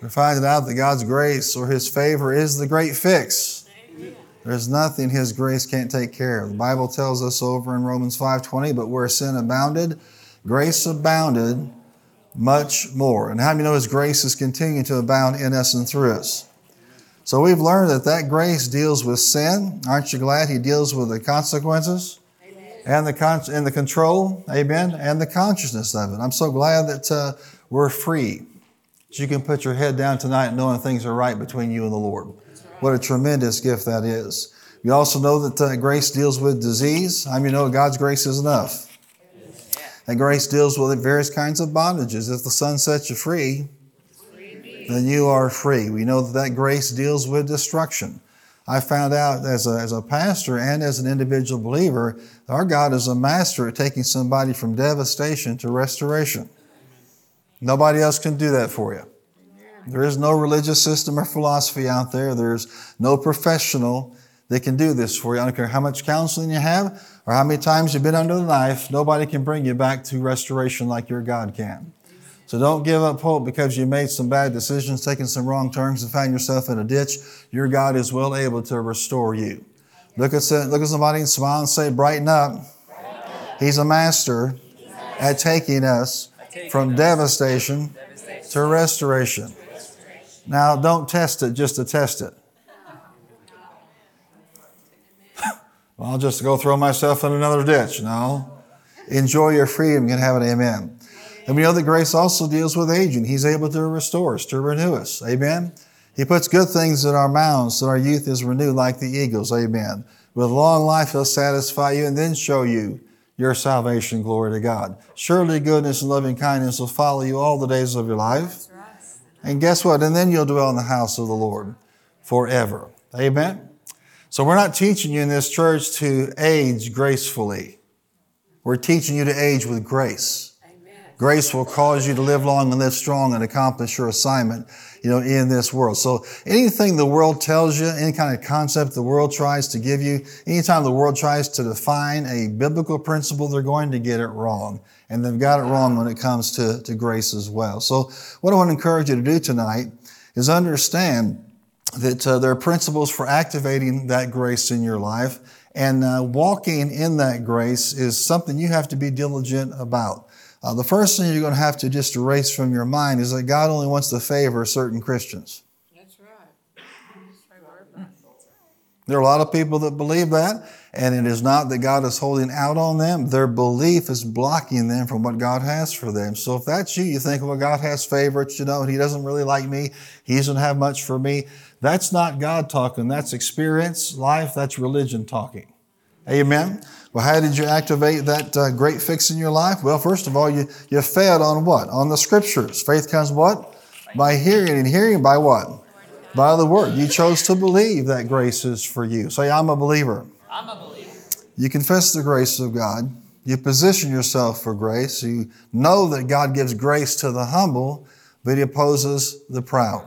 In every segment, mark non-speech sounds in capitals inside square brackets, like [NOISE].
We're finding out that God's grace or His favor is the great fix. There's nothing His grace can't take care of. The Bible tells us over in Romans 5:20, but where sin abounded, grace abounded much more. And how do you know His grace is continuing to abound in us and through us? So we've learned that that grace deals with sin. Aren't you glad He deals with the consequences? And the, con- and the control, amen, and the consciousness of it. I'm so glad that uh, we're free. That you can put your head down tonight knowing things are right between you and the Lord. What a tremendous gift that is. We also know that uh, grace deals with disease. I mean, you know God's grace is enough. And grace deals with various kinds of bondages. If the Son sets you free, then you are free. We know that that grace deals with destruction. I found out as a, as a pastor and as an individual believer, our God is a master at taking somebody from devastation to restoration. Nobody else can do that for you. There is no religious system or philosophy out there. There's no professional that can do this for you. I don't care how much counseling you have or how many times you've been under the knife. Nobody can bring you back to restoration like your God can. So don't give up hope because you made some bad decisions, taken some wrong turns, and found yourself in a ditch. Your God is well able to restore you. Look at, look at somebody and smile and say, brighten up. He's a master at taking us from devastation to restoration. Now, don't test it just to test it. [LAUGHS] well, I'll just go throw myself in another ditch. No. Enjoy your freedom and have an amen. And we know that grace also deals with aging. He's able to restore us, to renew us. Amen. He puts good things in our mouths so our youth is renewed like the eagles. Amen. With long life, He'll satisfy you and then show you your salvation. Glory to God. Surely goodness and loving kindness will follow you all the days of your life. And guess what? And then you'll dwell in the house of the Lord forever. Amen. So we're not teaching you in this church to age gracefully. We're teaching you to age with grace. Grace will cause you to live long and live strong and accomplish your assignment, you know, in this world. So anything the world tells you, any kind of concept the world tries to give you, anytime the world tries to define a biblical principle, they're going to get it wrong. And they've got it wrong when it comes to, to grace as well. So what I want to encourage you to do tonight is understand that uh, there are principles for activating that grace in your life. And uh, walking in that grace is something you have to be diligent about. Uh, the first thing you're going to have to just erase from your mind is that God only wants to favor certain Christians. That's right. There are a lot of people that believe that, and it is not that God is holding out on them. Their belief is blocking them from what God has for them. So if that's you, you think, well, God has favorites, you know, He doesn't really like me. He doesn't have much for me. That's not God talking. That's experience, life, that's religion talking. Amen. Well, how did you activate that uh, great fix in your life? Well, first of all, you, you fed on what? On the scriptures. Faith comes what? By hearing, and hearing by what? By the word. You chose to believe that grace is for you. Say, I'm a believer. I'm a believer. You confess the grace of God. You position yourself for grace. You know that God gives grace to the humble, but He opposes the proud.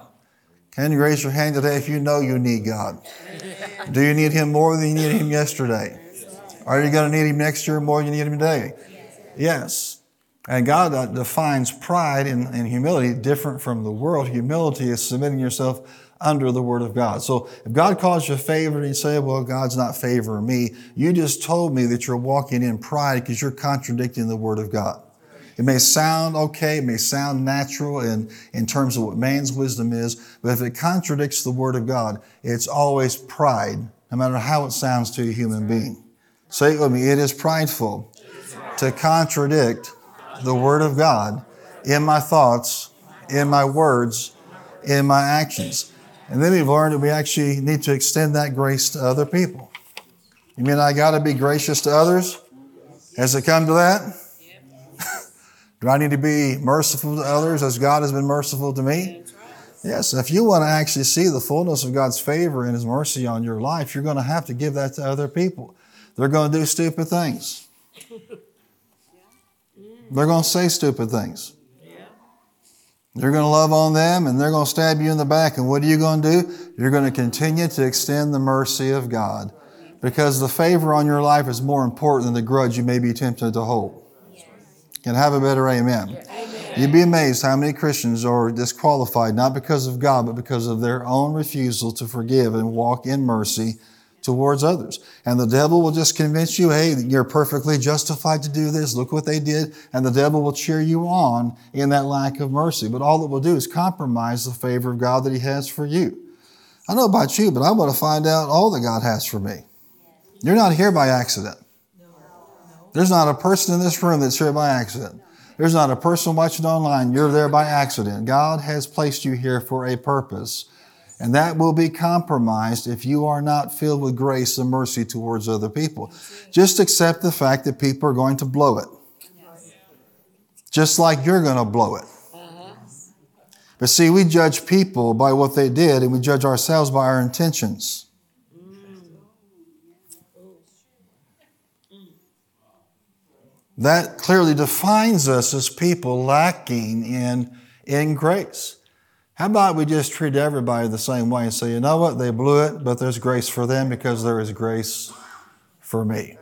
Can you raise your hand today if you know you need God? [LAUGHS] Do you need Him more than you needed Him yesterday? Are you going to need Him next year more than you need Him today? Yes. And God uh, defines pride and, and humility different from the world. Humility is submitting yourself under the Word of God. So if God calls you a favor and you say, well, God's not favoring me, you just told me that you're walking in pride because you're contradicting the Word of God. It may sound okay, it may sound natural in, in terms of what man's wisdom is, but if it contradicts the Word of God, it's always pride, no matter how it sounds to a human being. Say it with me. It is prideful to contradict the Word of God in my thoughts, in my words, in my actions. And then we've learned that we actually need to extend that grace to other people. You mean I got to be gracious to others? Has it come to that? [LAUGHS] Do I need to be merciful to others as God has been merciful to me? Yes, if you want to actually see the fullness of God's favor and His mercy on your life, you're going to have to give that to other people. They're going to do stupid things. They're going to say stupid things. They're going to love on them and they're going to stab you in the back. And what are you going to do? You're going to continue to extend the mercy of God because the favor on your life is more important than the grudge you may be tempted to hold. Can I have a better amen? amen. You'd be amazed how many Christians are disqualified, not because of God, but because of their own refusal to forgive and walk in mercy towards others. And the devil will just convince you, hey, you're perfectly justified to do this. Look what they did. And the devil will cheer you on in that lack of mercy. But all it will do is compromise the favor of God that he has for you. I know about you, but I want to find out all that God has for me. You're not here by accident. There's not a person in this room that's here by accident. There's not a person watching online. You're there by accident. God has placed you here for a purpose. And that will be compromised if you are not filled with grace and mercy towards other people. Just accept the fact that people are going to blow it. Just like you're going to blow it. But see, we judge people by what they did, and we judge ourselves by our intentions. That clearly defines us as people lacking in, in grace. How about we just treat everybody the same way and say, you know what, they blew it, but there's grace for them because there is grace for me.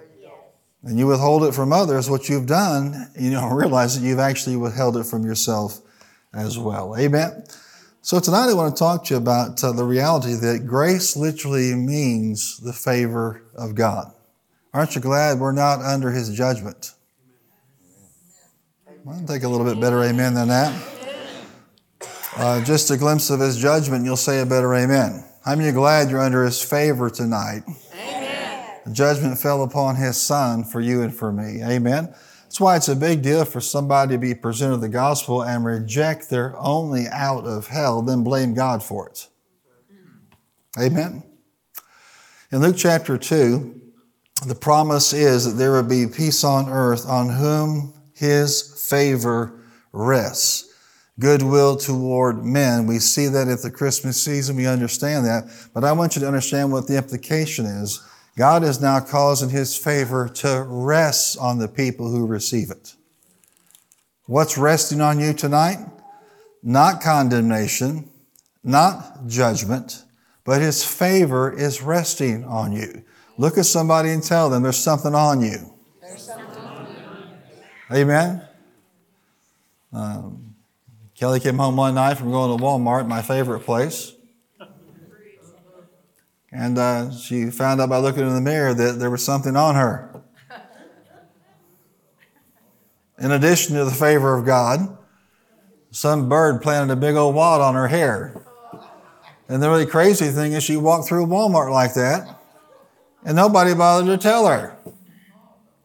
And you withhold it from others, what you've done, you don't [LAUGHS] realize that you've actually withheld it from yourself as well. Amen. So tonight I want to talk to you about uh, the reality that grace literally means the favor of God. Aren't you glad we're not under his judgment? I'll take a little bit better amen than that. Uh, just a glimpse of his judgment, you'll say a better amen. How many are glad you're under his favor tonight? Amen. The judgment fell upon his son for you and for me. Amen. That's why it's a big deal for somebody to be presented the gospel and reject their only out of hell, then blame God for it. Amen. In Luke chapter 2, the promise is that there will be peace on earth on whom his favor rests goodwill toward men. We see that at the Christmas season. We understand that. But I want you to understand what the implication is. God is now causing his favor to rest on the people who receive it. What's resting on you tonight? Not condemnation, not judgment, but his favor is resting on you. Look at somebody and tell them there's something on you. Something on you. Amen. Um, Kelly came home one night from going to Walmart, my favorite place. And uh, she found out by looking in the mirror that there was something on her. In addition to the favor of God, some bird planted a big old wad on her hair. And the really crazy thing is, she walked through Walmart like that, and nobody bothered to tell her.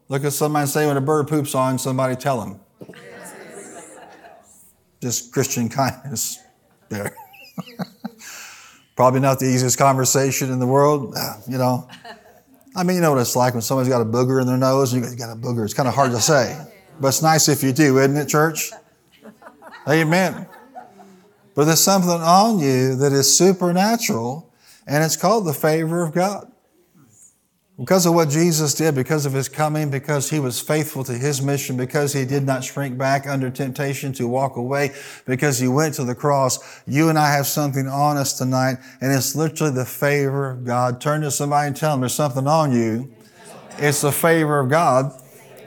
Look at somebody say, when a bird poops on, somebody tell him just Christian kindness there. Probably not the easiest conversation in the world, you know. I mean, you know what it's like when somebody's got a booger in their nose and you got a booger. It's kind of hard to say, but it's nice if you do, isn't it, church? Amen. But there's something on you that is supernatural, and it's called the favor of God. Because of what Jesus did, because of his coming, because he was faithful to his mission, because he did not shrink back under temptation to walk away, because he went to the cross, you and I have something on us tonight, and it's literally the favor of God. Turn to somebody and tell them there's something on you. It's the favor of God,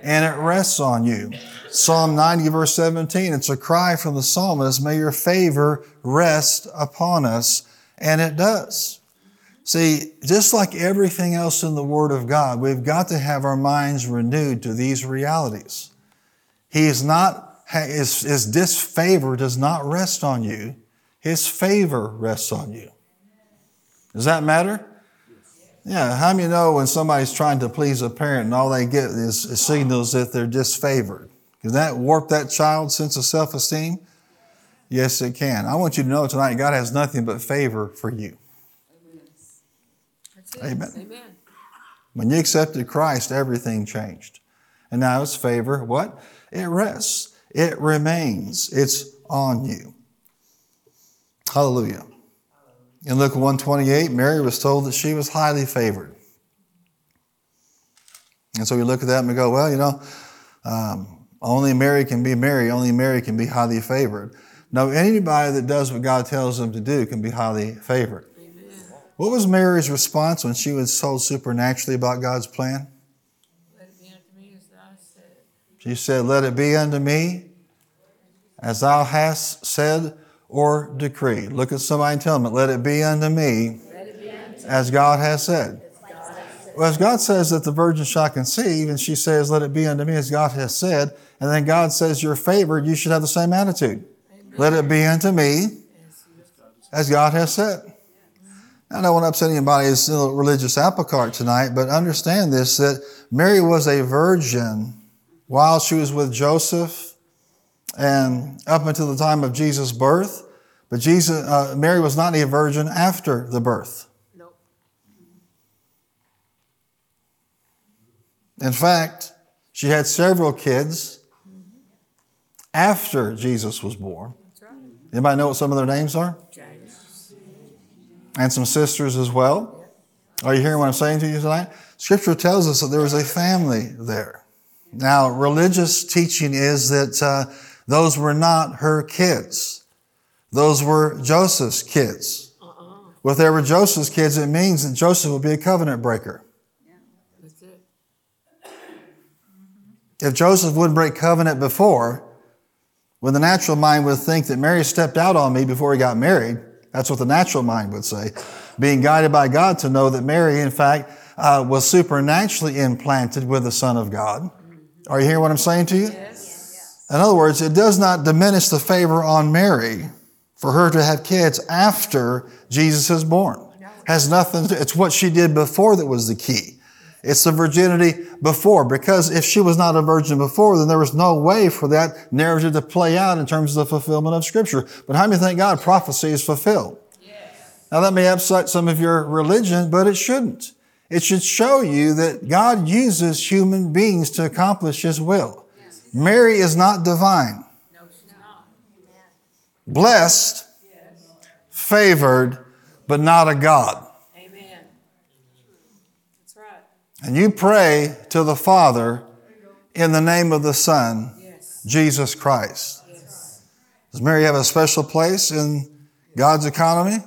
and it rests on you. Psalm 90, verse 17, it's a cry from the psalmist, may your favor rest upon us, and it does. See, just like everything else in the Word of God, we've got to have our minds renewed to these realities. He is not, his, his disfavor does not rest on you. His favor rests on you. Does that matter? Yeah, how many know when somebody's trying to please a parent and all they get is, is signals that they're disfavored? Can that warp that child's sense of self esteem? Yes, it can. I want you to know tonight God has nothing but favor for you. Amen. Amen. When you accepted Christ, everything changed. And now it's favor, what? It rests. It remains. It's on you. Hallelujah. In Luke 128, Mary was told that she was highly favored. And so we look at that and we go, well, you know, um, only Mary can be Mary, only Mary can be highly favored. No, anybody that does what God tells them to do can be highly favored. What was Mary's response when she was told supernaturally about God's plan? She said, Let it be unto me as thou hast said or decreed. Look at somebody and tell them, let it be unto me as God has said. Well, as God says that the virgin shall conceive, and she says, let it be unto me as God has said, and then God says you're favored, you should have the same attitude. Let it be unto me as God has said. I don't want to upset anybody's religious apple cart tonight, but understand this that Mary was a virgin while she was with Joseph and up until the time of Jesus' birth. But Jesus, uh, Mary was not a virgin after the birth. Nope. In fact, she had several kids after Jesus was born. Right. Anybody know what some of their names are? James. And some sisters as well. Are you hearing what I'm saying to you tonight? Scripture tells us that there was a family there. Now, religious teaching is that uh, those were not her kids. Those were Joseph's kids. Uh-uh. Well, if they were Joseph's kids, it means that Joseph would be a covenant breaker. If Joseph would break covenant before, when the natural mind would think that Mary stepped out on me before he got married, that's what the natural mind would say. Being guided by God to know that Mary, in fact, uh, was supernaturally implanted with the Son of God. Are you hearing what I'm saying to you? Yes. In other words, it does not diminish the favor on Mary for her to have kids after Jesus is born. Has nothing to, it's what she did before that was the key. It's the virginity before, because if she was not a virgin before, then there was no way for that narrative to play out in terms of the fulfillment of Scripture. But how many think God prophecy is fulfilled? Yes. Now that may upset some of your religion, but it shouldn't. It should show you that God uses human beings to accomplish His will. Mary is not divine. No, she's not. Blessed, favored, but not a God. Amen. That's right. And you pray to the Father in the name of the Son, yes. Jesus Christ. Yes. Does Mary have a special place in God's economy?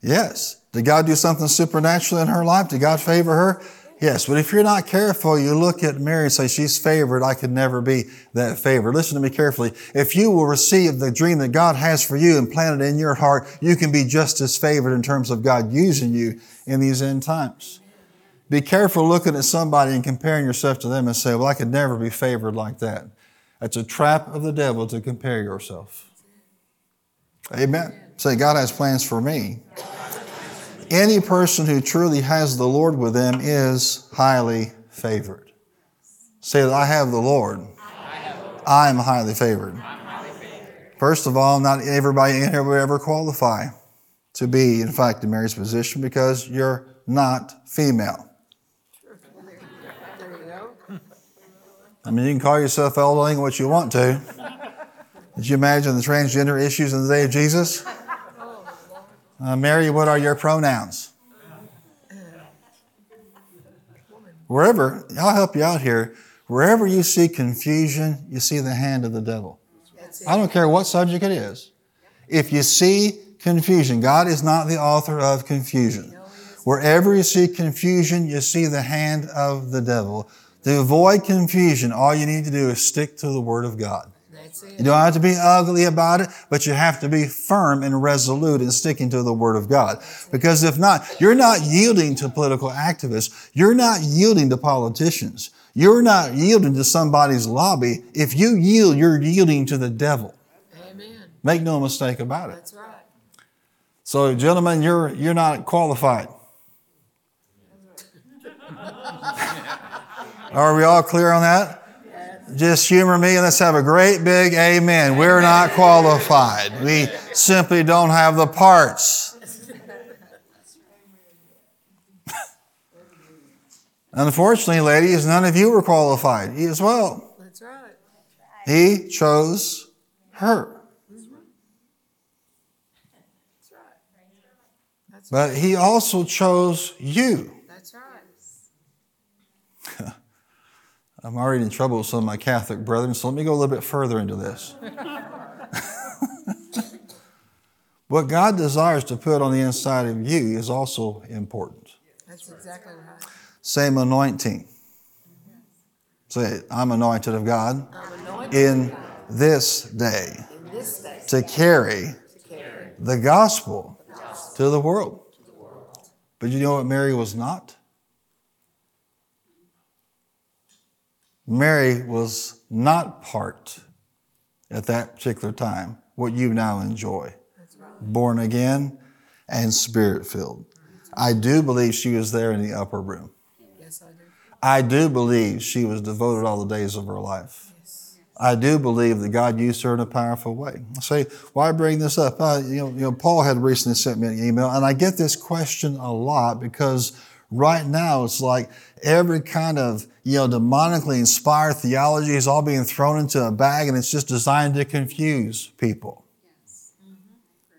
Yes. Did God do something supernatural in her life? Did God favor her? Yes, but if you're not careful, you look at Mary and say, she's favored. I could never be that favored. Listen to me carefully. If you will receive the dream that God has for you and plant it in your heart, you can be just as favored in terms of God using you in these end times. Be careful looking at somebody and comparing yourself to them and say, well, I could never be favored like that. That's a trap of the devil to compare yourself. Amen. Say, God has plans for me any person who truly has the Lord with them is highly favored. Say that I have the Lord. I am highly favored. First of all, not everybody in here will ever qualify to be, in fact, in Mary's position because you're not female. I mean, you can call yourself anything what you want to. Did you imagine the transgender issues in the day of Jesus? Uh, Mary, what are your pronouns? Wherever, I'll help you out here. Wherever you see confusion, you see the hand of the devil. I don't care what subject it is. If you see confusion, God is not the author of confusion. Wherever you see confusion, you see the hand of the devil. To avoid confusion, all you need to do is stick to the Word of God. You don't have to be ugly about it, but you have to be firm and resolute in sticking to the Word of God. Because if not, you're not yielding to political activists. You're not yielding to politicians. You're not yielding to somebody's lobby. If you yield, you're yielding to the devil. Amen. Make no mistake about it. That's right. So, gentlemen, you're, you're not qualified. [LAUGHS] Are we all clear on that? just humor me and let's have a great big amen. We're not [LAUGHS] qualified. We simply don't have the parts. [LAUGHS] Unfortunately, ladies, none of you were qualified. He as well. That's right. He chose her. But he also chose you. I'm already in trouble with some of my Catholic brethren, so let me go a little bit further into this. [LAUGHS] what God desires to put on the inside of you is also important. That's exactly right. Same anointing. Say it. I'm anointed of God anointed in this day. In this day to carry to carry the gospel to the world. But you know what Mary was not? Mary was not part at that particular time what you now enjoy born again and spirit filled. I do believe she was there in the upper room. Yes, I do. I do believe she was devoted all the days of her life. I do believe that God used her in a powerful way. I say, why bring this up? Uh, you, know, you know, Paul had recently sent me an email, and I get this question a lot because right now it's like every kind of you know demonically inspired theology is all being thrown into a bag, and it's just designed to confuse people.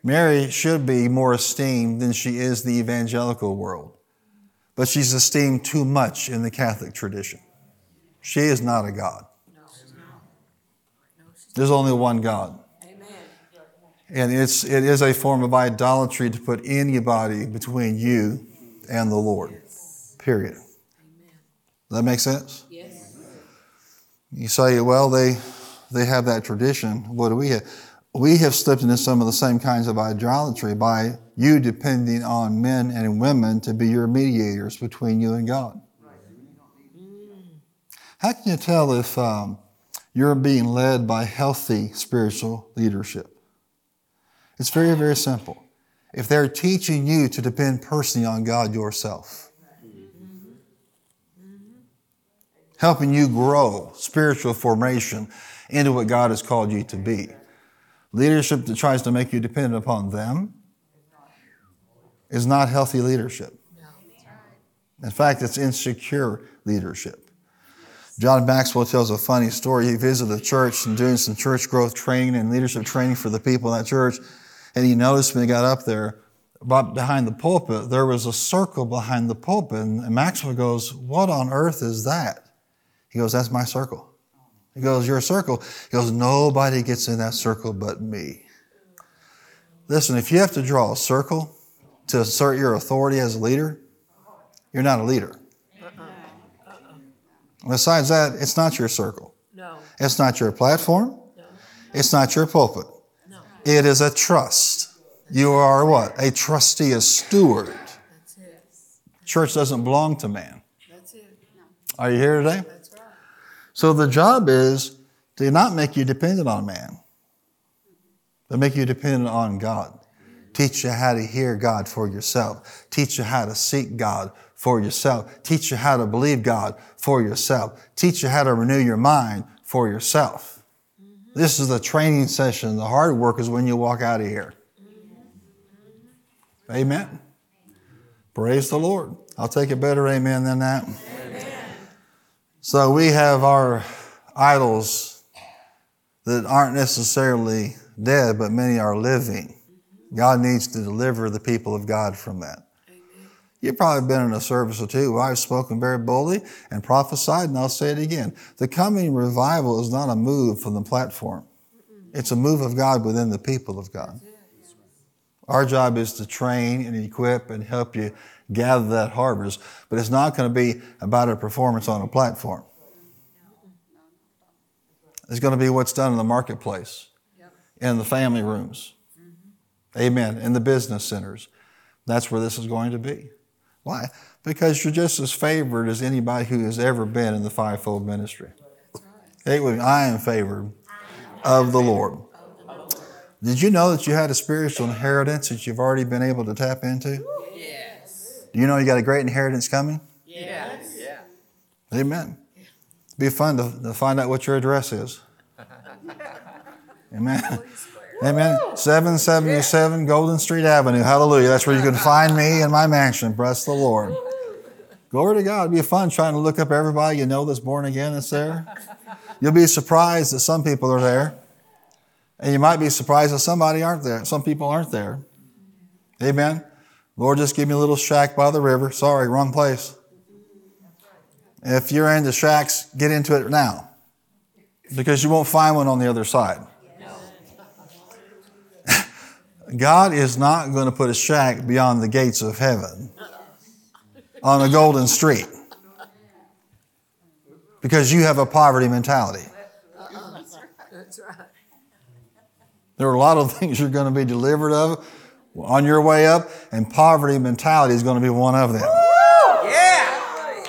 Mary should be more esteemed than she is the evangelical world, but she's esteemed too much in the Catholic tradition. She is not a God. There's only one God. Amen. And it's, it is a form of idolatry to put anybody between you and the Lord. Period. Does that make sense? Yes. You say, well, they, they have that tradition. What do we have? We have slipped into some of the same kinds of idolatry by you depending on men and women to be your mediators between you and God. How can you tell if um, you're being led by healthy spiritual leadership? It's very, very simple. If they're teaching you to depend personally on God yourself, helping you grow spiritual formation into what God has called you to be. Leadership that tries to make you dependent upon them is not healthy leadership. In fact, it's insecure leadership. John Maxwell tells a funny story. He visited a church and doing some church growth training and leadership training for the people in that church. And he noticed when he got up there, behind the pulpit, there was a circle behind the pulpit. And Maxwell goes, What on earth is that? He goes, That's my circle. He goes, Your circle. He goes, Nobody gets in that circle but me. Listen, if you have to draw a circle to assert your authority as a leader, you're not a leader. Uh-uh. Besides that, it's not your circle. No. It's not your platform. No. It's not your pulpit. It is a trust. You are what? A trustee, a steward. Church doesn't belong to man. Are you here today? So the job is to not make you dependent on man, but make you dependent on God. Teach you how to hear God for yourself. Teach you how to seek God for yourself. Teach you how to believe God for yourself. Teach you how to renew your mind for yourself. This is the training session. The hard work is when you walk out of here. Amen. Praise the Lord. I'll take a better amen than that. So we have our idols that aren't necessarily dead, but many are living. God needs to deliver the people of God from that. You've probably been in a service or two where I've spoken very boldly and prophesied, and I'll say it again. The coming revival is not a move from the platform. It's a move of God within the people of God. Our job is to train and equip and help you gather that harvest, but it's not going to be about a performance on a platform. It's going to be what's done in the marketplace, in the family rooms. Amen. In the business centers. That's where this is going to be. Why? Because you're just as favored as anybody who has ever been in the fivefold ministry. Hey, I am favored of the Lord. Did you know that you had a spiritual inheritance that you've already been able to tap into? Yes. Do you know you got a great inheritance coming? Yes. Yeah. Amen. Be fun to, to find out what your address is. [LAUGHS] Amen. Amen. 777 Golden Street Avenue. Hallelujah. That's where you can find me in my mansion. Bless the Lord. Glory to God. It'd be fun trying to look up everybody you know that's born again that's there. You'll be surprised that some people are there. And you might be surprised that somebody aren't there. Some people aren't there. Amen. Lord, just give me a little shack by the river. Sorry, wrong place. If you're into shacks, get into it now. Because you won't find one on the other side. God is not going to put a shack beyond the gates of heaven on a golden street because you have a poverty mentality. There are a lot of [LAUGHS] things you're going to be delivered of on your way up, and poverty mentality is going to be one of them. Yeah.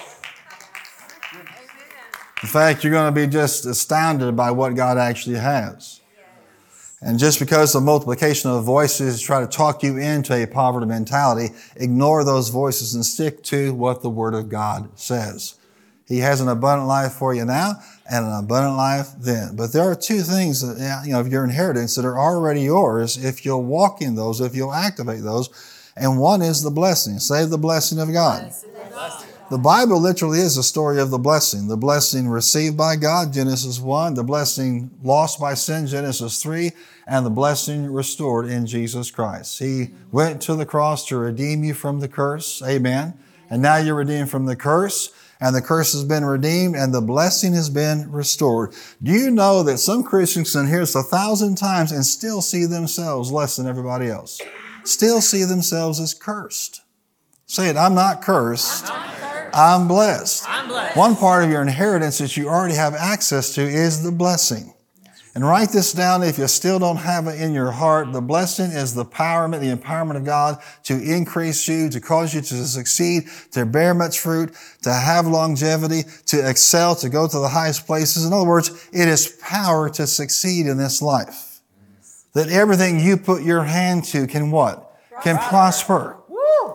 In fact, you're going to be just astounded by what God actually has. And just because the multiplication of voices try to talk you into a poverty mentality, ignore those voices and stick to what the Word of God says. He has an abundant life for you now and an abundant life then. But there are two things that, you know, of your inheritance that are already yours if you'll walk in those, if you'll activate those. And one is the blessing. Say the blessing of God. The Bible literally is a story of the blessing. The blessing received by God, Genesis 1, the blessing lost by sin, Genesis 3, and the blessing restored in Jesus Christ. He went to the cross to redeem you from the curse. Amen. And now you're redeemed from the curse and the curse has been redeemed and the blessing has been restored. Do you know that some Christians can hear this a thousand times and still see themselves less than everybody else? Still see themselves as cursed. Say it, I'm not cursed. I'm, cursed. I'm blessed. I'm blessed. One part of your inheritance that you already have access to is the blessing. And write this down if you still don't have it in your heart. The blessing is the empowerment, the empowerment of God to increase you, to cause you to succeed, to bear much fruit, to have longevity, to excel, to go to the highest places. In other words, it is power to succeed in this life. That everything you put your hand to can what? Can prosper.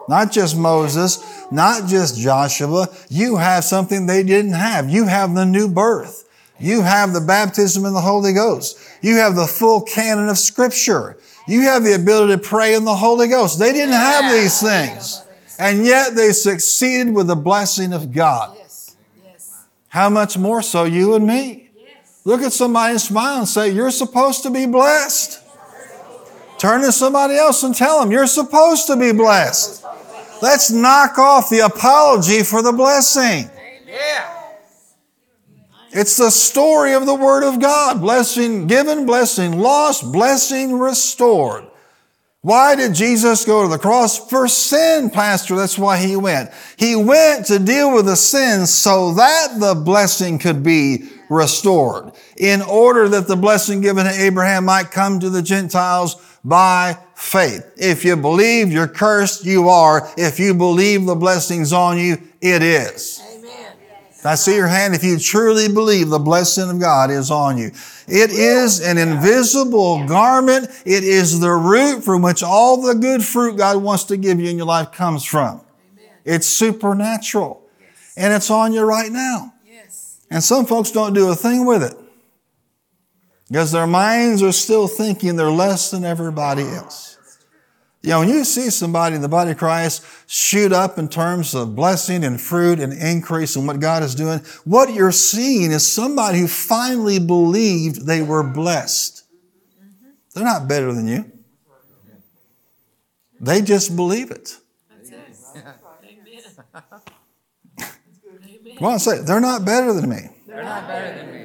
Not just Moses, not just Joshua. You have something they didn't have. You have the new birth. You have the baptism in the Holy Ghost. You have the full canon of Scripture. You have the ability to pray in the Holy Ghost. They didn't have these things. And yet they succeeded with the blessing of God. How much more so you and me? Look at somebody and smile and say, You're supposed to be blessed. Turn to somebody else and tell them, You're supposed to be blessed. Let's knock off the apology for the blessing. Yeah. It's the story of the Word of God. Blessing given, blessing lost, blessing restored. Why did Jesus go to the cross? For sin, Pastor. That's why he went. He went to deal with the sin so that the blessing could be restored. In order that the blessing given to Abraham might come to the Gentiles by faith. If you believe you're cursed, you are. If you believe the blessing's on you, it is. I see your hand if you truly believe the blessing of God is on you. It is an invisible garment. It is the root from which all the good fruit God wants to give you in your life comes from. It's supernatural. And it's on you right now. And some folks don't do a thing with it because their minds are still thinking they're less than everybody else. You know, when you see somebody in the body of Christ shoot up in terms of blessing and fruit and increase and what God is doing, what you're seeing is somebody who finally believed they were blessed. They're not better than you. They just believe it. Come on, say it. They're not better than me. They're not better than me.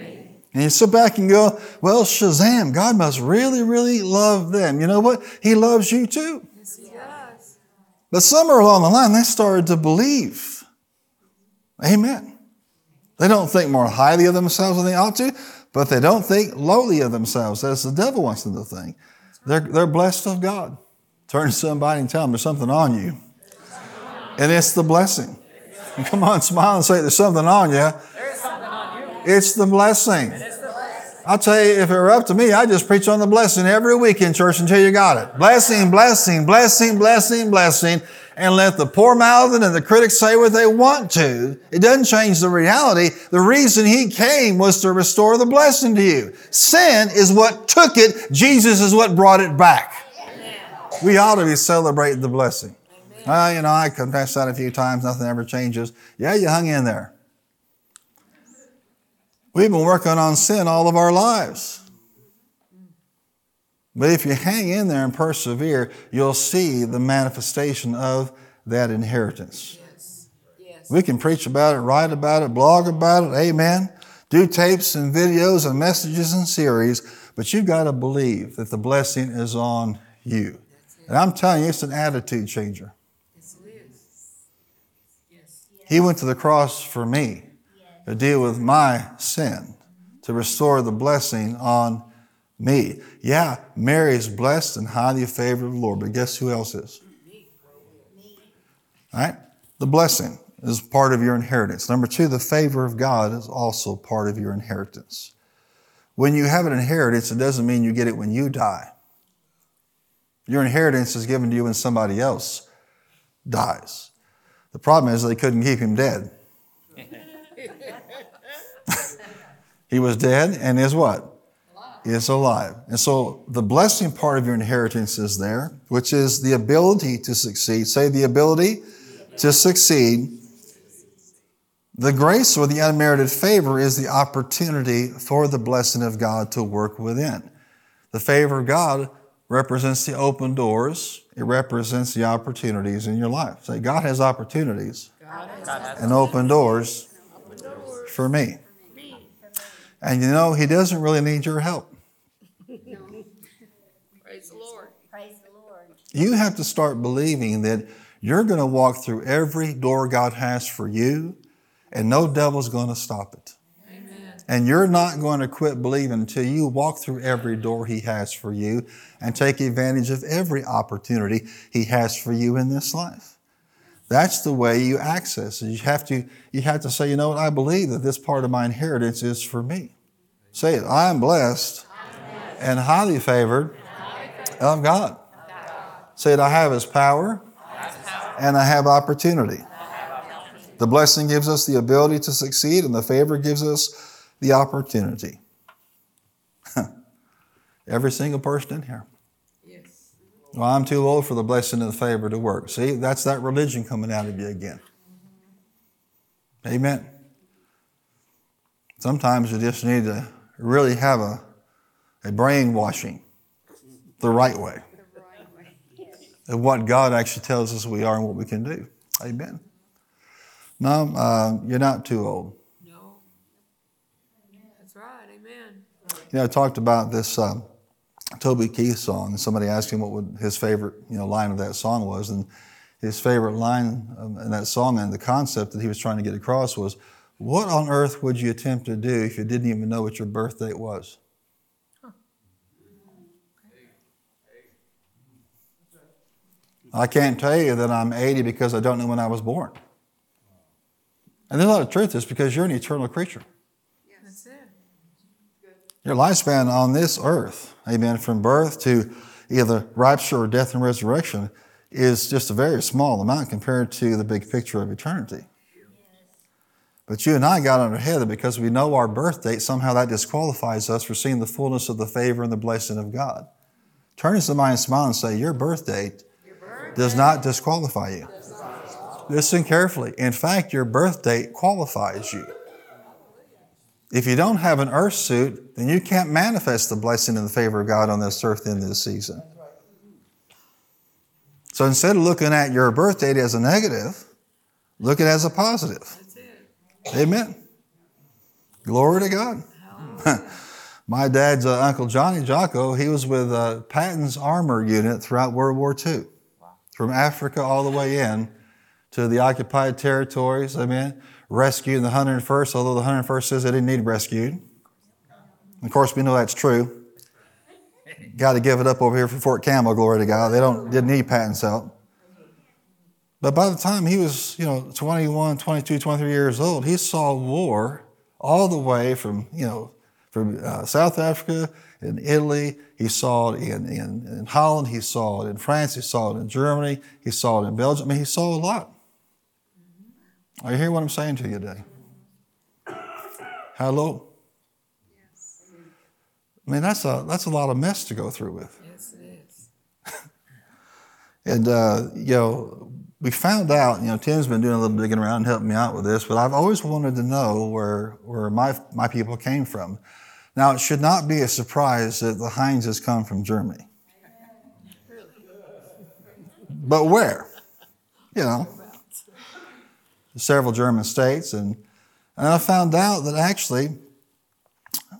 And you sit back and go, well, Shazam, God must really, really love them. You know what? He loves you too. But somewhere along the line, they started to believe. Amen. They don't think more highly of themselves than they ought to, but they don't think lowly of themselves as the devil wants them to think. They're, they're blessed of God. Turn to somebody and tell them there's something on you. And it's the blessing. And come on, smile and say there's something on you. There's something on you. It's the blessing. I'll tell you, if it were up to me, I'd just preach on the blessing every week in church until you got it. Blessing, blessing, blessing, blessing, blessing, and let the poor mouthed and the critics say what they want to. It doesn't change the reality. The reason he came was to restore the blessing to you. Sin is what took it. Jesus is what brought it back. We ought to be celebrating the blessing. Uh, you know, I confessed that a few times. Nothing ever changes. Yeah, you hung in there. We've been working on sin all of our lives. But if you hang in there and persevere, you'll see the manifestation of that inheritance. Yes. Yes. We can preach about it, write about it, blog about it, amen. Do tapes and videos and messages and series, but you've got to believe that the blessing is on you. And I'm telling you, it's an attitude changer. Yes, it is. Yes. He went to the cross for me to deal with my sin, to restore the blessing on Me. Yeah, Mary is blessed and highly favored of the Lord, but guess who else is? All right? The blessing is part of your inheritance. Number two, the favor of God is also part of your inheritance. When you have an inheritance, it doesn't mean you get it when you die. Your inheritance is given to you when somebody else dies. The problem is they couldn't keep him dead. [LAUGHS] he was dead and is what? Is alive. And so the blessing part of your inheritance is there, which is the ability to succeed. Say the ability to succeed. The grace or the unmerited favor is the opportunity for the blessing of God to work within. The favor of God represents the open doors. It represents the opportunities in your life. Say, God has opportunities and open doors for me. And you know, He doesn't really need your help. No. Praise the Lord. Praise the Lord. You have to start believing that you're going to walk through every door God has for you, and no devil's going to stop it. Amen. And you're not going to quit believing until you walk through every door He has for you and take advantage of every opportunity He has for you in this life. That's the way you access it. You have to, you have to say, you know what, I believe that this part of my inheritance is for me. Say it, I am blessed and highly favored of God. Say it, I have His power and I have opportunity. The blessing gives us the ability to succeed, and the favor gives us the opportunity. [LAUGHS] Every single person in here. Well, I'm too old for the blessing and the favor to work. See, that's that religion coming out of you again. Amen. Sometimes you just need to really have a, a brainwashing the right way of what God actually tells us we are and what we can do. Amen. No, uh, you're not too old. No. That's right. Amen. You know, I talked about this um, Toby Keith song, and somebody asked him what would his favorite you know line of that song was, and his favorite line um, in that song and the concept that he was trying to get across was, "What on earth would you attempt to do if you didn't even know what your birth date was?" I can't tell you that I'm 80 because I don't know when I was born. And there's a lot of truth to this because you're an eternal creature. Yes. That's it. Your lifespan on this earth, amen, from birth to either rapture or death and resurrection, is just a very small amount compared to the big picture of eternity. But you and I got on our head that because we know our birth date, somehow that disqualifies us for seeing the fullness of the favor and the blessing of God. Turn to somebody and smile and say, Your birth date does not disqualify you. Listen carefully. In fact, your birth date qualifies you. If you don't have an earth suit, then you can't manifest the blessing and the favor of God on this earth in this season. So instead of looking at your birth date as a negative, look at it as a positive. Amen. Glory to God. [LAUGHS] My dad's uh, Uncle Johnny Jocko, he was with uh, Patton's armor unit throughout World War II, from Africa all the way in to the occupied territories. Amen. Rescuing the 101st, although the 101st says they didn't need rescued. Of course, we know that's true. Got to give it up over here for Fort Campbell, glory to God. They don't didn't need Patton's help. But by the time he was, you know, 21, 22, 23 years old, he saw war all the way from, you know, from uh, South Africa in Italy. He saw it in, in, in Holland. He saw it in France. He saw it in Germany. He saw it in Belgium. I mean, he saw a lot. Are you hearing what I'm saying to you today? Hello? I mean, that's a, that's a lot of mess to go through with. Yes, it is. [LAUGHS] And, uh, you know, we found out, you know, Tim's been doing a little digging around and helping me out with this, but I've always wanted to know where, where my, my people came from. Now, it should not be a surprise that the Heinzes come from Germany. But where? You know, several German states. And, and I found out that actually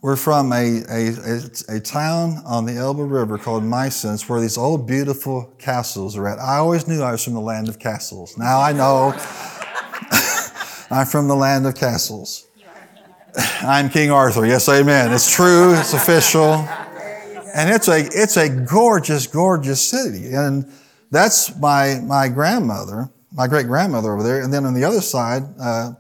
we're from a, a, a, a town on the Elbe River called Meissen, where these old beautiful castles are at. I always knew I was from the land of castles. Now I know [LAUGHS] I'm from the land of castles. I'm King Arthur. Yes, amen. It's true. It's official. And it's a, it's a gorgeous, gorgeous city. And that's my, my grandmother, my great grandmother over there. And then on the other side, uh,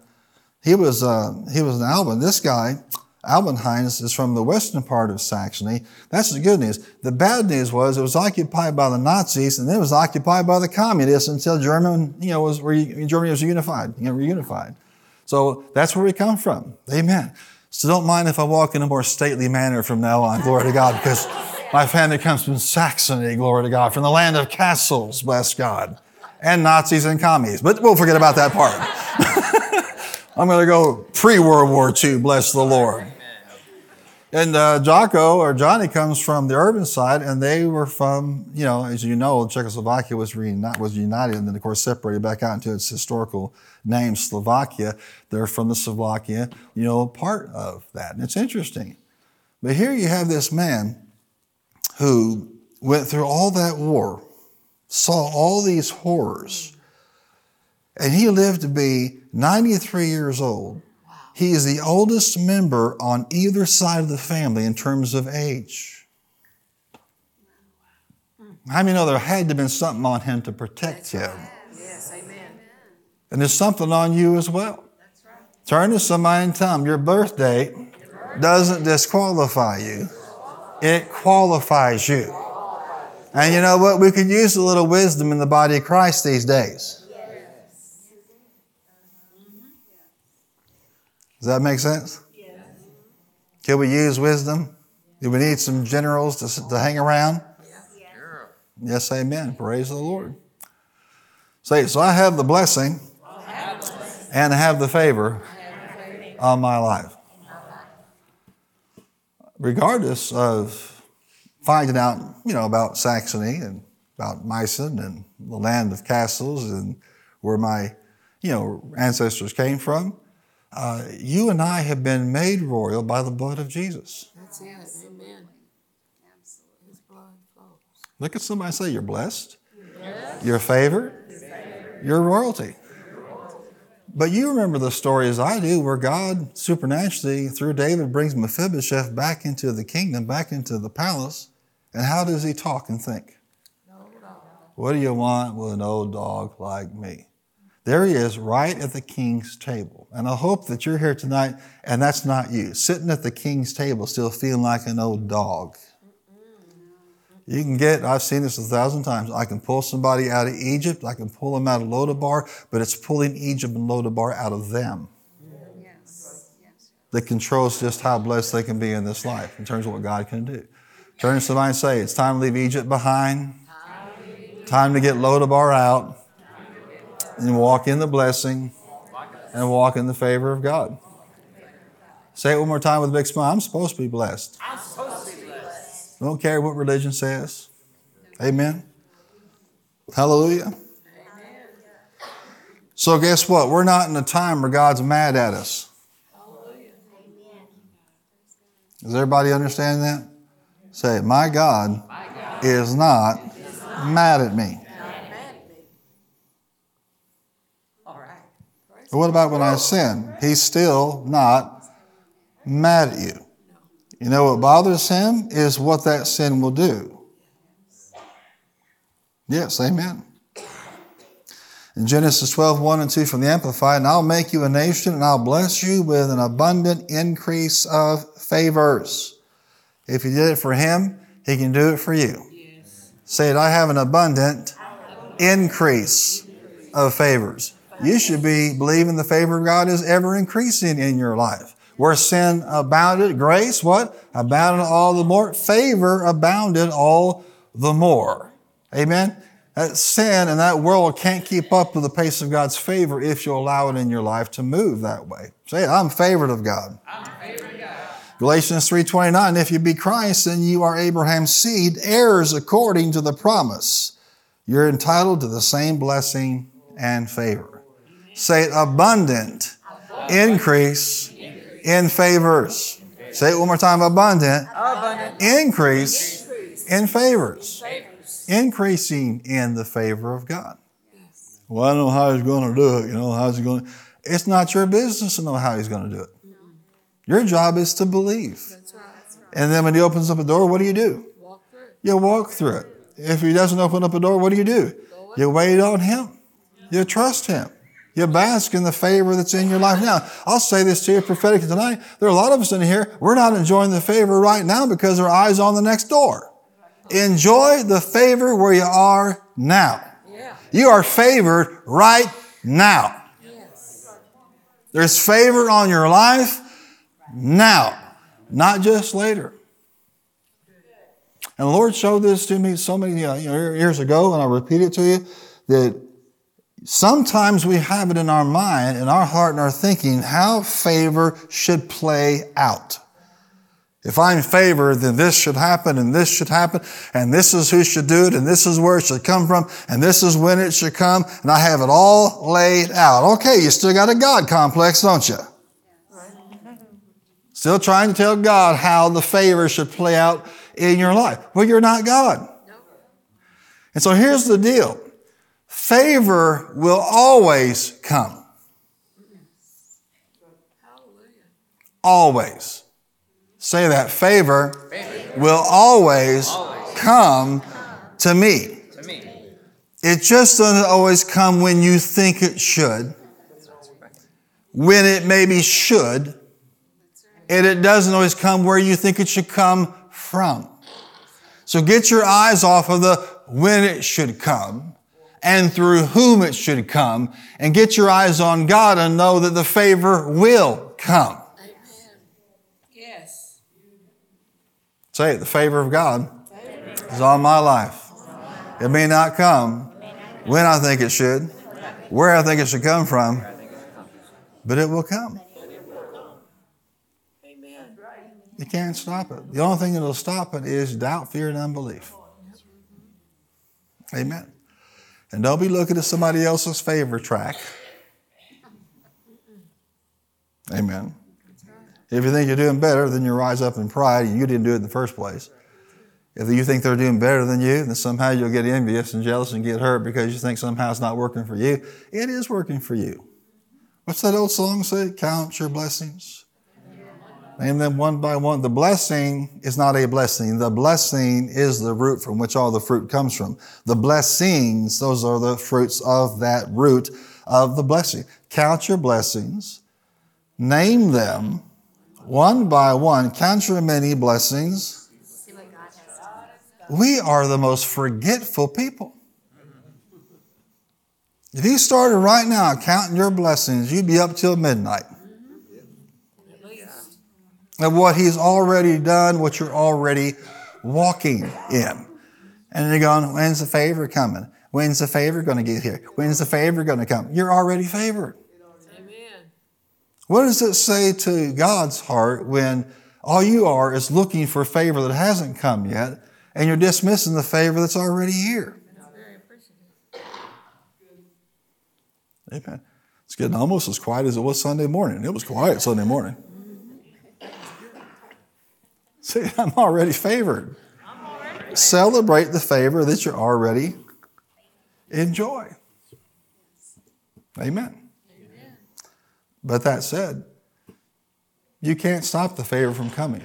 he was, uh, he was an Alban. This guy, Alban Heinz, is from the western part of Saxony. That's the good news. The bad news was it was occupied by the Nazis and then it was occupied by the communists until German, you know, was, re, Germany was unified, you know, reunified. So that's where we come from. Amen. So don't mind if I walk in a more stately manner from now on. Glory to God, because my family comes from Saxony. Glory to God, from the land of castles. Bless God, and Nazis and commies. But we'll forget about that part. [LAUGHS] I'm going to go pre World War II. Bless the Lord. And uh, Jocko or Johnny comes from the urban side, and they were from, you know, as you know, Czechoslovakia was, reuni- was united and then, of course, separated back out into its historical name, Slovakia. They're from the Slovakia, you know, part of that. And it's interesting. But here you have this man who went through all that war, saw all these horrors, and he lived to be 93 years old. He is the oldest member on either side of the family in terms of age. How many know there had to have been something on him to protect him? Yes, amen. And there's something on you as well. That's Turn to somebody and tell them your birthday doesn't disqualify you, it qualifies you. And you know what? We could use a little wisdom in the body of Christ these days. Does that make sense? Can we use wisdom? Do we need some generals to, to hang around? Sure. Yes, amen. Praise the Lord. Say, so I have the blessing and have the favor on my life. Regardless of finding out, you know, about Saxony and about Meissen and the land of castles and where my, you know, ancestors came from, uh, you and I have been made royal by the blood of Jesus. That's it. Amen. His blood flows. Look at somebody say, You're blessed. You're favored. You're royalty. But you remember the story as I do, where God supernaturally, through David, brings Mephibosheth back into the kingdom, back into the palace. And how does he talk and think? What do you want with an old dog like me? There he is, right at the king's table. And I hope that you're here tonight and that's not you, sitting at the king's table still feeling like an old dog. You can get, I've seen this a thousand times. I can pull somebody out of Egypt, I can pull them out of Lodabar, but it's pulling Egypt and Lodabar out of them that controls just how blessed they can be in this life in terms of what God can do. Turn to somebody and say, It's time to leave Egypt behind, time to get Lodabar out, and walk in the blessing and walk in the favor of God. Say it one more time with a big smile. I'm supposed to be blessed. I'm supposed to be blessed. Don't care what religion says. Amen. Hallelujah. Amen. So, guess what? We're not in a time where God's mad at us. Does everybody understand that? Say, My God, is not mad at me. All right. What about when I sin? He's still not mad at you. You know what bothers him is what that sin will do. Yes, amen. In Genesis 12, 1 and 2 from the Amplified, and I'll make you a nation and I'll bless you with an abundant increase of favors. If he did it for him, he can do it for you. Say it, I have an abundant increase of favors. You should be believing the favor of God is ever increasing in your life. Where sin abounded, grace, what? Abounded all the more. Favor abounded all the more. Amen? That sin and that world can't keep up with the pace of God's favor if you allow it in your life to move that way. Say I'm favored of God. Galatians 3:29 if you be Christ then you are Abraham's seed heirs according to the promise. You're entitled to the same blessing and favor. Say it abundant increase in favors. Say it one more time abundant Abundant increase in favors. Favors. increasing in the favor of God. Well I don't know how he's going to do it you know how's he going to it's not your business to know how he's going to do it your job is to believe That's right. and then when he opens up a door, what do you do? Walk you walk through it. If he doesn't open up a door, what do you do? You wait on him. You trust him. You bask in the favor that's in your life now. I'll say this to you prophetically tonight. There are a lot of us in here, we're not enjoying the favor right now because our eyes on the next door. Enjoy the favor where you are now. You are favored right now. There's favor on your life now, not just later. And the Lord showed this to me so many uh, years ago, and I'll repeat it to you that sometimes we have it in our mind, in our heart, and our thinking how favor should play out. If I'm favored, then this should happen, and this should happen, and this is who should do it, and this is where it should come from, and this is when it should come, and I have it all laid out. Okay, you still got a God complex, don't you? Still trying to tell God how the favor should play out in your life. Well, you're not God. And so here's the deal favor will always come. Always. Say that favor will always come to me. It just doesn't always come when you think it should, when it maybe should, and it doesn't always come where you think it should come from. So get your eyes off of the when it should come and through whom it should come, and get your eyes on God and know that the favor will come. Yes. Say it, the favor of God is on my life. It may not come when I think it should, where I think it should come from, but it will come. Amen. You can't stop it. The only thing that'll stop it is doubt, fear, and unbelief. Amen. And don't be looking at somebody else's favor track. Amen. If you think you're doing better, then you rise up in pride and you didn't do it in the first place. If you think they're doing better than you, then somehow you'll get envious and jealous and get hurt because you think somehow it's not working for you. It is working for you. What's that old song say? Count your blessings. Name them one by one. The blessing is not a blessing. The blessing is the root from which all the fruit comes from. The blessings, those are the fruits of that root of the blessing. Count your blessings. Name them one by one. Count your many blessings. We are the most forgetful people. If you started right now counting your blessings, you'd be up till midnight. Of what He's already done, what you're already walking in. And you're going, when's the favor coming? When's the favor going to get here? When's the favor going to come? You're already favored. Amen. What does it say to God's heart when all you are is looking for favor that hasn't come yet and you're dismissing the favor that's already here? Very appreciative. Amen. It's getting almost as quiet as it was Sunday morning. It was quiet Sunday morning. See, [LAUGHS] I'm already favored. Celebrate the favor that you're already enjoy. Amen. But that said, you can't stop the favor from coming.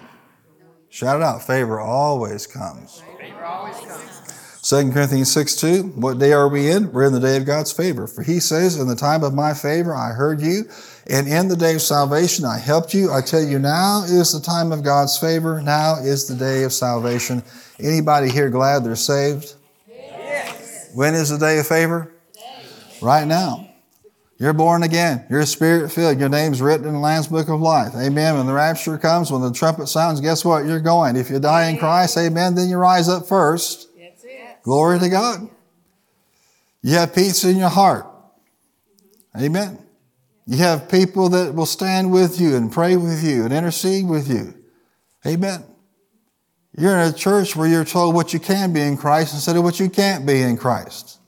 Shout it out favor always comes. Favor always comes. 2 Corinthians 6 2, what day are we in? We're in the day of God's favor. For he says, In the time of my favor I heard you, and in the day of salvation I helped you. I tell you, now is the time of God's favor. Now is the day of salvation. Anybody here glad they're saved? Yes. When is the day of favor? Right now. You're born again. You're spirit filled. Your name's written in the Lamb's Book of Life. Amen. When the rapture comes, when the trumpet sounds, guess what? You're going. If you die in Christ, amen, then you rise up first. Glory to God. You have peace in your heart. Amen. You have people that will stand with you and pray with you and intercede with you. Amen. You're in a church where you're told what you can be in Christ instead of what you can't be in Christ.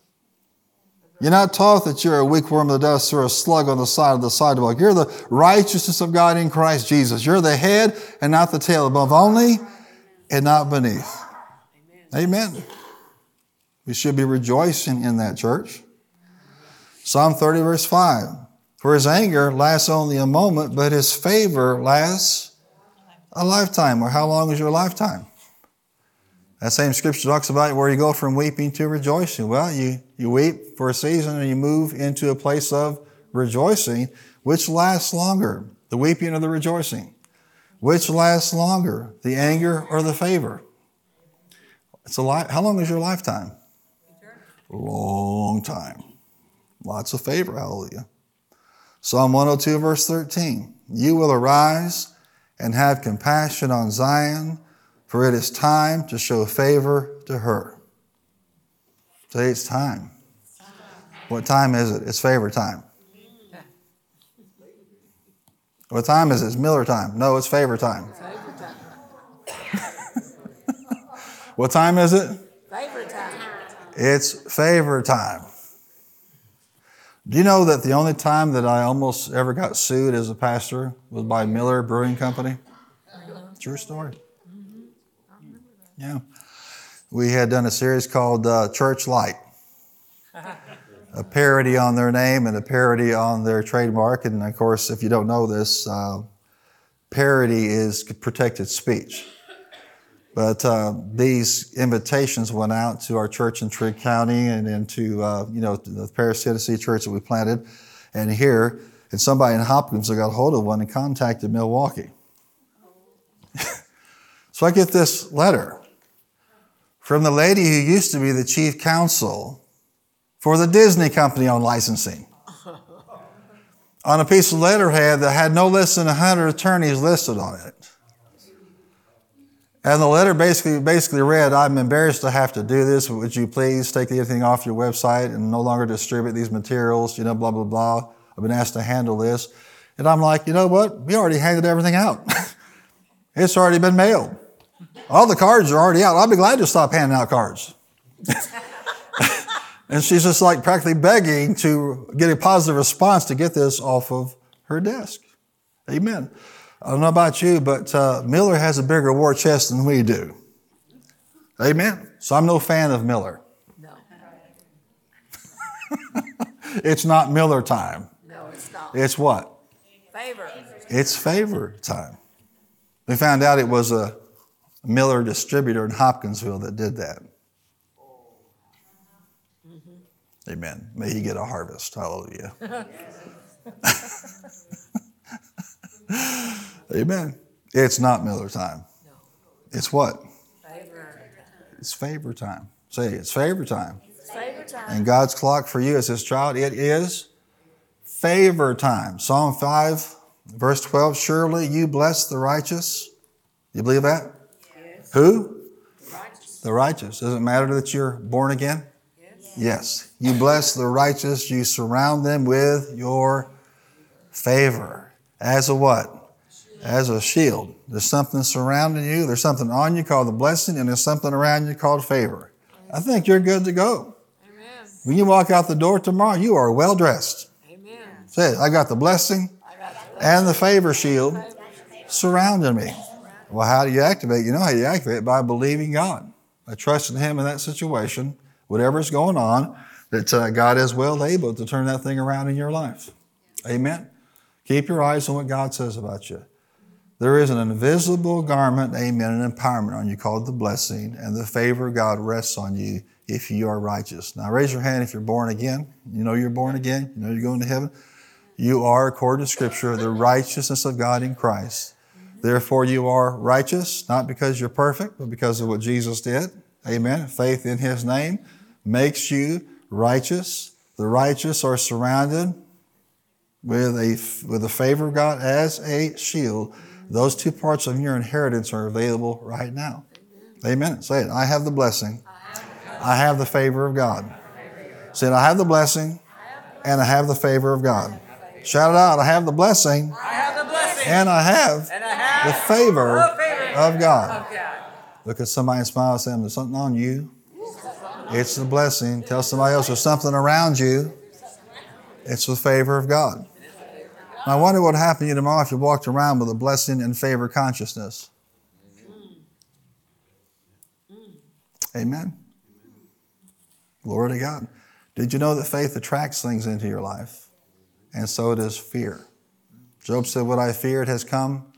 You're not taught that you're a weak worm of the dust or a slug on the side of the sidewalk. You're the righteousness of God in Christ Jesus. You're the head and not the tail, above only and not beneath. Amen. We should be rejoicing in that church. Psalm 30, verse 5. For his anger lasts only a moment, but his favor lasts a lifetime. Or how long is your lifetime? That same scripture talks about where you go from weeping to rejoicing. Well, you, you weep for a season and you move into a place of rejoicing, which lasts longer, the weeping or the rejoicing. Which lasts longer, the anger or the favor? It's a li- How long is your lifetime? Long time. Lots of favor, hallelujah. Psalm 102, verse 13. You will arise and have compassion on Zion, for it is time to show favor to her. Say it's time. What time is it? It's favor time. What time is it? It's Miller time. No, it's favor time. [LAUGHS] what time is it? Favorite time. It's favor time. Do you know that the only time that I almost ever got sued as a pastor was by Miller Brewing Company? True story. Yeah. We had done a series called uh, Church Light, a parody on their name and a parody on their trademark. And of course, if you don't know this, uh, parody is protected speech. But uh, these invitations went out to our church in Trigg County and into uh, you know the Paris, Tennessee church that we planted, and here, and somebody in Hopkins got hold of one and contacted Milwaukee. [LAUGHS] so I get this letter from the lady who used to be the chief counsel for the Disney company on licensing. on a piece of letterhead that had no less than 100 attorneys listed on it. And the letter basically basically read, I'm embarrassed to have to do this. Would you please take anything off your website and no longer distribute these materials, you know, blah, blah, blah. I've been asked to handle this. And I'm like, you know what? We already handed everything out. [LAUGHS] it's already been mailed. All the cards are already out. I'll be glad to stop handing out cards. [LAUGHS] and she's just like practically begging to get a positive response to get this off of her desk. Amen. I don't know about you, but uh, Miller has a bigger war chest than we do. Amen. So I'm no fan of Miller. No. [LAUGHS] it's not Miller time. No, it's not. It's what? Favor. It's favor time. We found out it was a Miller distributor in Hopkinsville that did that. Amen. May he get a harvest. Hallelujah. [LAUGHS] [GASPS] Amen. It's not Miller time. It's what? Favor. It's favor time. Say it's favor time. It's favor time. And God's clock for you as his child, it is favor time. Psalm 5, verse 12. Surely you bless the righteous. You believe that? Yes. Who? Righteous. The righteous. Does it matter that you're born again? Yes. Yes. You bless the righteous. You surround them with your favor. As a what? As a shield. There's something surrounding you. There's something on you called the blessing, and there's something around you called favor. I think you're good to go. Amen. When you walk out the door tomorrow, you are well dressed. Amen. Say. I got the blessing I got the and the favor shield surrounding me. Well, how do you activate? You know how you activate it by believing God, by trusting Him in that situation, whatever's going on, that uh, God is well able to turn that thing around in your life. Amen. Keep your eyes on what God says about you. There is an invisible garment, amen, an empowerment on you called the blessing, and the favor of God rests on you if you are righteous. Now, raise your hand if you're born again. You know you're born again. You know you're going to heaven. You are, according to Scripture, the righteousness of God in Christ. Therefore, you are righteous, not because you're perfect, but because of what Jesus did. Amen. Faith in His name makes you righteous. The righteous are surrounded with a with the favor of God as a shield. Those two parts of your inheritance are available right now. Amen. Say it. I have the blessing. I have the favor of God. Say it. I have the blessing and I have the favor of God. Shout it out. I have the blessing I have the blessing. and I have And I have the favor the favor of God. of God. Look at somebody and smile and say, There's something on you. It's the blessing. Tell somebody else there's something around you. It's the favor of God. Now, I wonder what would happen to you tomorrow if you walked around with a blessing and favor consciousness. Mm. Mm. Amen. Glory to God. Did you know that faith attracts things into your life? And so does fear. Job said, What I feared has come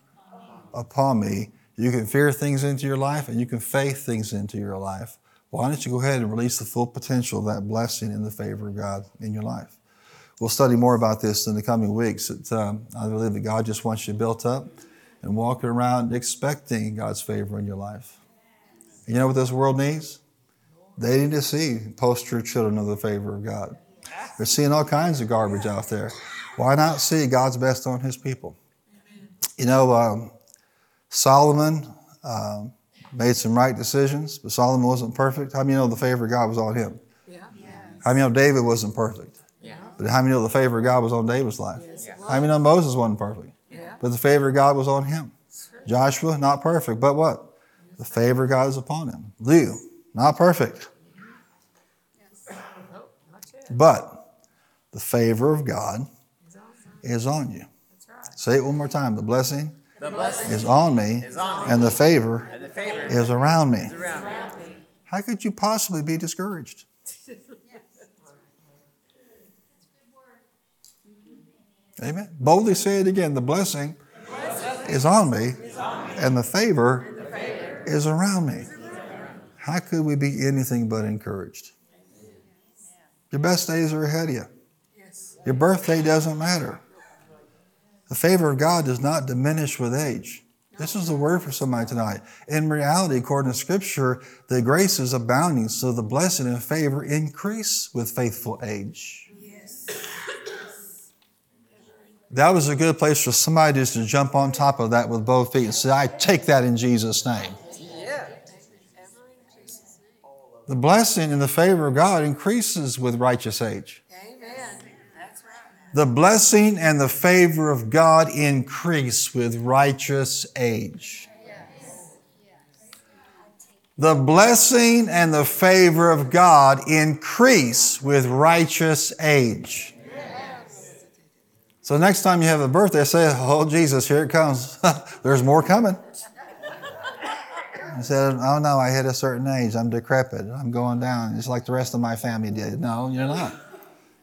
upon me, You can fear things into your life and you can faith things into your life. Why don't you go ahead and release the full potential of that blessing in the favor of God in your life? We'll study more about this in the coming weeks. It, um, I believe that God just wants you built up and walking around expecting God's favor in your life. And you know what this world needs? They need to see poster children of the favor of God. They're seeing all kinds of garbage out there. Why not see God's best on His people? You know, um, Solomon um, made some right decisions, but Solomon wasn't perfect. How many you know the favor of God was on him? Yeah. How many know David wasn't perfect? Yeah. But how many know the favor of God was on David's life? Yes. How many know Moses wasn't perfect? Yeah. But the favor of God was on him. Joshua, not perfect, but what? The favor of God is upon him. Lew, not perfect, Nope, not yet. but the favor of God is on you. That's right. Say it one more time. The blessing The blessing is on me, is on me, and the favor and the favor is around me. is around me. How could you possibly be discouraged? [LAUGHS] Amen. Boldly say it again. The blessing is on me, and the favor is around me. How could we be anything but encouraged? Your best days are ahead of you. Your birthday doesn't matter. The favor of God does not diminish with age. This is the word for somebody tonight. In reality, according to Scripture, the grace is abounding, so the blessing and favor increase with faithful age. Yes. That was a good place for somebody just to jump on top of that with both feet and say, I take that in Jesus' name. Yeah. The blessing and the favor of God increases with righteous age. Amen. That's right. The blessing and the favor of God increase with righteous age. Yes. The blessing and the favor of God increase with righteous age. So next time you have a birthday, say, Oh, Jesus, here it comes. [LAUGHS] There's more coming. I said, Oh, no, I hit a certain age. I'm decrepit. I'm going down, just like the rest of my family did. No, you're not.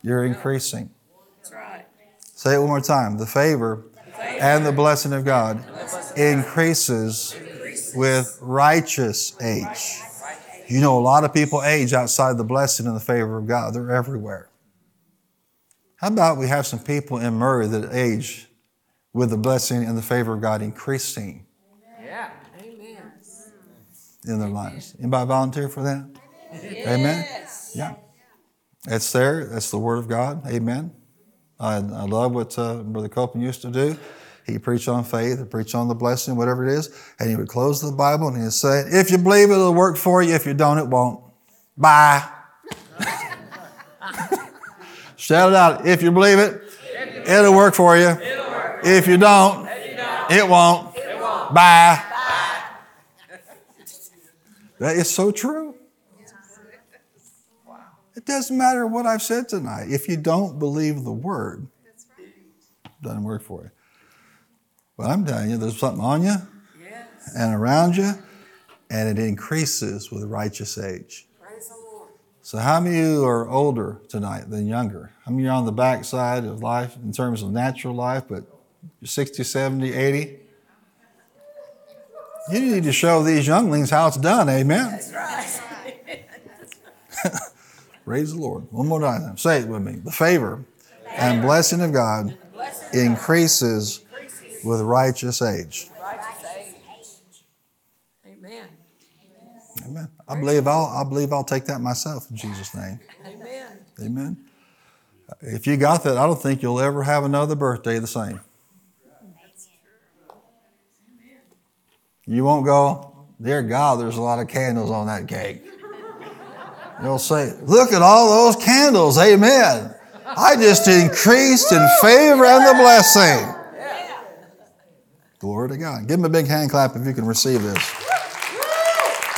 You're increasing. That's right. Say it one more time. The favor and the blessing of God increases with righteous age. You know, a lot of people age outside the blessing and the favor of God. They're everywhere. How about we have some people in Murray that age with the blessing and the favor of God increasing Yeah. Amen. in their lives? Anybody volunteer for that? Amen? Yeah. It's there. That's the Word of God. Amen. I, I love what uh, Brother Copeland used to do. He preached on faith, he preached on the blessing, whatever it is, and he would close the Bible and he'd say, If you believe it, it'll work for you. If you don't, it won't. Bye. Shout it out. If you believe it, it'll work for you. If you don't, it won't. Bye. That is so true. It doesn't matter what I've said tonight. If you don't believe the word, it doesn't work for you. But I'm telling you, there's something on you and around you, and it increases with righteous age. Praise the Lord. So, how many of you are older tonight than younger? How many are on the backside of life in terms of natural life, but you're 60, 70, 80? You need to show these younglings how it's done, amen? That's right. [LAUGHS] Praise the Lord. One more time. Say it with me. The favor and blessing of God increases with righteous age. Righteous age. Amen. Amen. I believe I'll, I believe I'll take that myself in Jesus' name. Amen. Amen. If you got that, I don't think you'll ever have another birthday the same. You won't go, dear God, there's a lot of candles on that cake. You'll say, look at all those candles. Amen. I just increased in favor and the blessing. Glory to God. Give him a big hand clap if you can receive this.